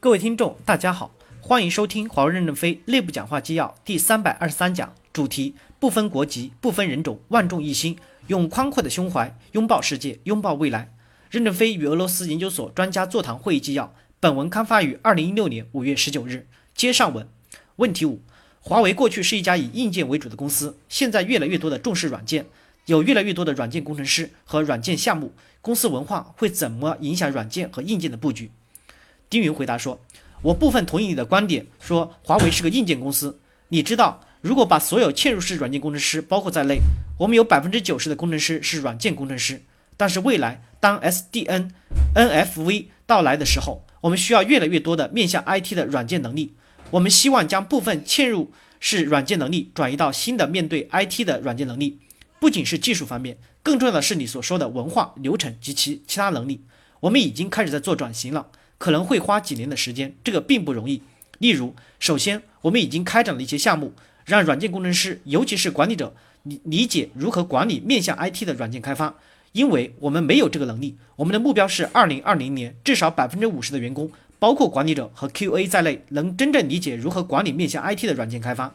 各位听众，大家好，欢迎收听华为任正非内部讲话纪要第三百二十三讲，主题不分国籍、不分人种，万众一心，用宽阔的胸怀拥抱世界，拥抱未来。任正非与俄罗斯研究所专家座谈会议纪要。本文刊发于二零一六年五月十九日。接上文。问题五：华为过去是一家以硬件为主的公司，现在越来越多的重视软件，有越来越多的软件工程师和软件项目，公司文化会怎么影响软件和硬件的布局？丁云回答说：“我部分同意你的观点，说华为是个硬件公司。你知道，如果把所有嵌入式软件工程师包括在内，我们有百分之九十的工程师是软件工程师。但是未来当 SDN、NFV 到来的时候，我们需要越来越多的面向 IT 的软件能力。我们希望将部分嵌入式软件能力转移到新的面对 IT 的软件能力，不仅是技术方面，更重要的是你所说的文化、流程及其其他能力。我们已经开始在做转型了。”可能会花几年的时间，这个并不容易。例如，首先，我们已经开展了一些项目，让软件工程师，尤其是管理者理理解如何管理面向 IT 的软件开发。因为我们没有这个能力，我们的目标是二零二零年至少百分之五十的员工，包括管理者和 QA 在内，能真正理解如何管理面向 IT 的软件开发。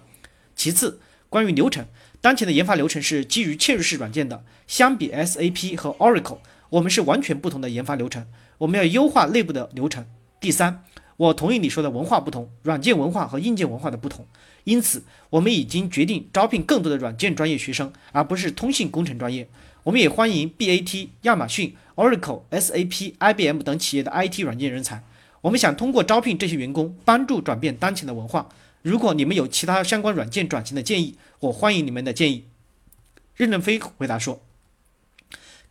其次，关于流程，当前的研发流程是基于嵌入式软件的，相比 SAP 和 Oracle，我们是完全不同的研发流程。我们要优化内部的流程。第三，我同意你说的文化不同，软件文化和硬件文化的不同。因此，我们已经决定招聘更多的软件专业学生，而不是通信工程专业。我们也欢迎 BAT、亚马逊、Oracle、SAP、IBM 等企业的 IT 软件人才。我们想通过招聘这些员工，帮助转变当前的文化。如果你们有其他相关软件转型的建议，我欢迎你们的建议。任正非回答说：“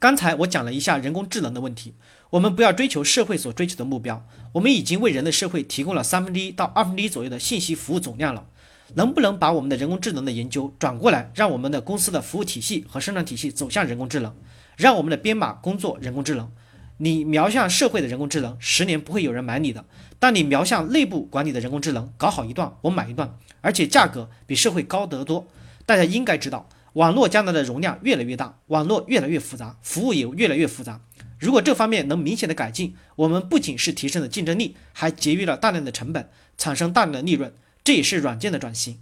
刚才我讲了一下人工智能的问题。”我们不要追求社会所追求的目标，我们已经为人类社会提供了三分之一到二分之一左右的信息服务总量了。能不能把我们的人工智能的研究转过来，让我们的公司的服务体系和生产体系走向人工智能，让我们的编码工作人工智能？你瞄向社会的人工智能，十年不会有人买你的；但你瞄向内部管理的人工智能，搞好一段，我买一段，而且价格比社会高得多。大家应该知道，网络将来的容量越来越大，网络越来越复杂，服务也越来越复杂。如果这方面能明显的改进，我们不仅是提升了竞争力，还节约了大量的成本，产生大量的利润，这也是软件的转型。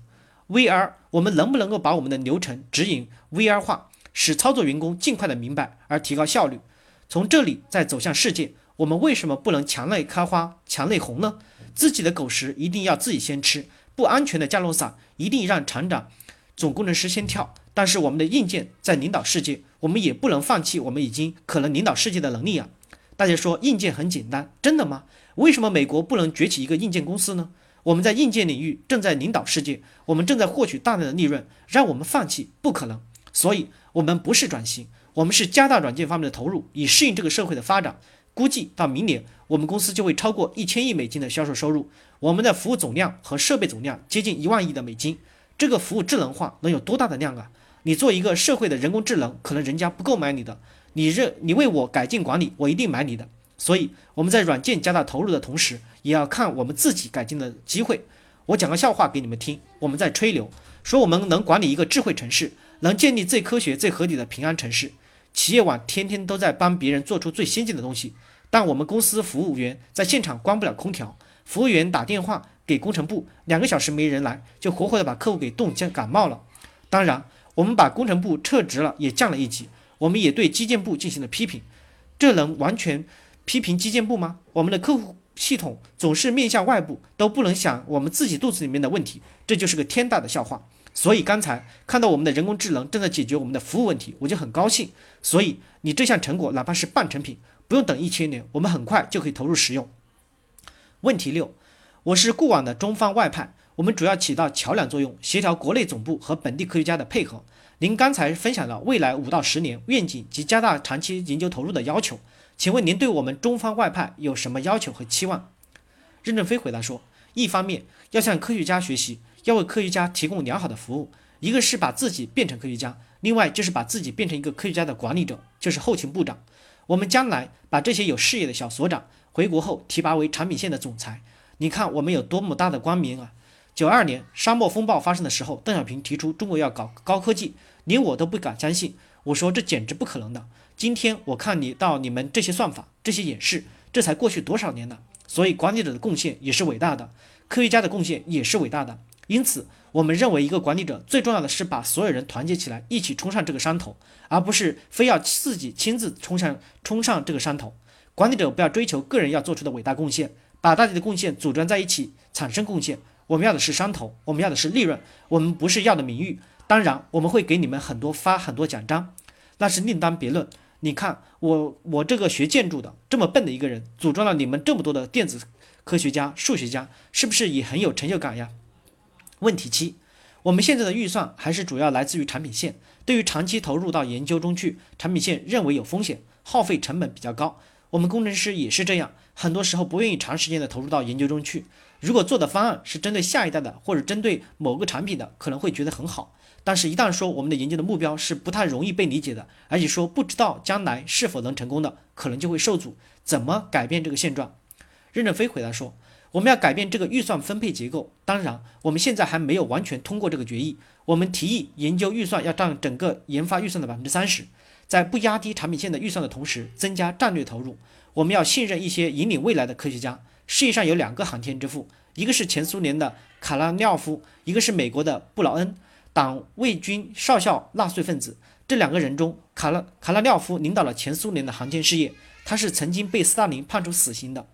VR，我们能不能够把我们的流程指引 VR 化，使操作员工尽快的明白而提高效率？从这里再走向世界，我们为什么不能墙内开花墙内红呢？自己的狗食一定要自己先吃，不安全的降落伞一定让厂长、总工程师先跳。但是我们的硬件在领导世界，我们也不能放弃我们已经可能领导世界的能力啊！大家说硬件很简单，真的吗？为什么美国不能崛起一个硬件公司呢？我们在硬件领域正在领导世界，我们正在获取大量的利润，让我们放弃不可能。所以，我们不是转型，我们是加大软件方面的投入，以适应这个社会的发展。估计到明年，我们公司就会超过一千亿美金的销售收入，我们的服务总量和设备总量接近一万亿的美金。这个服务智能化能有多大的量啊？你做一个社会的人工智能，可能人家不购买你的。你认你为我改进管理，我一定买你的。所以我们在软件加大投入的同时，也要看我们自己改进的机会。我讲个笑话给你们听。我们在吹牛，说我们能管理一个智慧城市，能建立最科学、最合理的平安城市。企业网天天都在帮别人做出最先进的东西，但我们公司服务员在现场关不了空调，服务员打电话给工程部，两个小时没人来，就活活的把客户给冻僵感冒了。当然。我们把工程部撤职了，也降了一级。我们也对基建部进行了批评，这能完全批评基建部吗？我们的客户系统总是面向外部，都不能想我们自己肚子里面的问题，这就是个天大的笑话。所以刚才看到我们的人工智能正在解决我们的服务问题，我就很高兴。所以你这项成果哪怕是半成品，不用等一千年，我们很快就可以投入使用。问题六，我是固网的中方外派。我们主要起到桥梁作用，协调国内总部和本地科学家的配合。您刚才分享了未来五到十年愿景及加大长期研究投入的要求，请问您对我们中方外派有什么要求和期望？任正非回答说：一方面要向科学家学习，要为科学家提供良好的服务，一个是把自己变成科学家，另外就是把自己变成一个科学家的管理者，就是后勤部长。我们将来把这些有事业的小所长回国后提拔为产品线的总裁，你看我们有多么大的光明啊！九二年沙漠风暴发生的时候，邓小平提出中国要搞高科技，连我都不敢相信。我说这简直不可能的。今天我看你到你们这些算法、这些演示，这才过去多少年呢？所以，管理者的贡献也是伟大的，科学家的贡献也是伟大的。因此，我们认为一个管理者最重要的是把所有人团结起来，一起冲上这个山头，而不是非要自己亲自冲上冲上这个山头。管理者不要追求个人要做出的伟大贡献，把大家的贡献组装在一起产生贡献。我们要的是山头，我们要的是利润，我们不是要的名誉。当然，我们会给你们很多发很多奖章，那是另当别论。你看我我这个学建筑的这么笨的一个人，组装了你们这么多的电子科学家、数学家，是不是也很有成就感呀？问题七，我们现在的预算还是主要来自于产品线。对于长期投入到研究中去，产品线认为有风险，耗费成本比较高。我们工程师也是这样，很多时候不愿意长时间的投入到研究中去。如果做的方案是针对下一代的，或者针对某个产品的，可能会觉得很好。但是，一旦说我们的研究的目标是不太容易被理解的，而且说不知道将来是否能成功的，可能就会受阻。怎么改变这个现状？任正非回答说。我们要改变这个预算分配结构，当然，我们现在还没有完全通过这个决议。我们提议研究预算要占整个研发预算的百分之三十，在不压低产品线的预算的同时，增加战略投入。我们要信任一些引领未来的科学家。世界上有两个航天之父，一个是前苏联的卡拉廖夫，一个是美国的布劳恩，党卫军少校纳粹分子。这两个人中，卡拉卡拉廖夫领导了前苏联的航天事业，他是曾经被斯大林判处死刑的。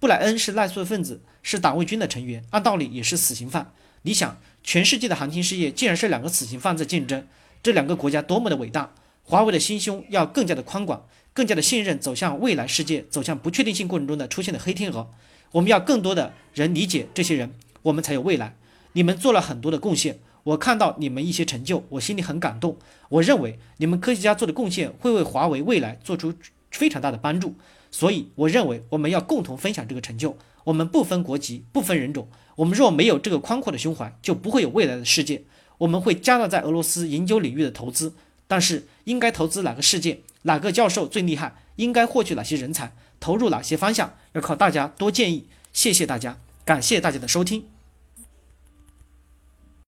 布莱恩是纳粹分子，是党卫军的成员，按道理也是死刑犯。你想，全世界的航天事业竟然是两个死刑犯在竞争，这两个国家多么的伟大！华为的心胸要更加的宽广，更加的信任走向未来世界、走向不确定性过程中的出现的黑天鹅。我们要更多的人理解这些人，我们才有未来。你们做了很多的贡献，我看到你们一些成就，我心里很感动。我认为你们科学家做的贡献会为华为未来做出非常大的帮助。所以，我认为我们要共同分享这个成就。我们不分国籍，不分人种。我们若没有这个宽阔的胸怀，就不会有未来的世界。我们会加大在俄罗斯研究领域的投资，但是应该投资哪个世界，哪个教授最厉害，应该获取哪些人才，投入哪些方向，要靠大家多建议。谢谢大家，感谢大家的收听。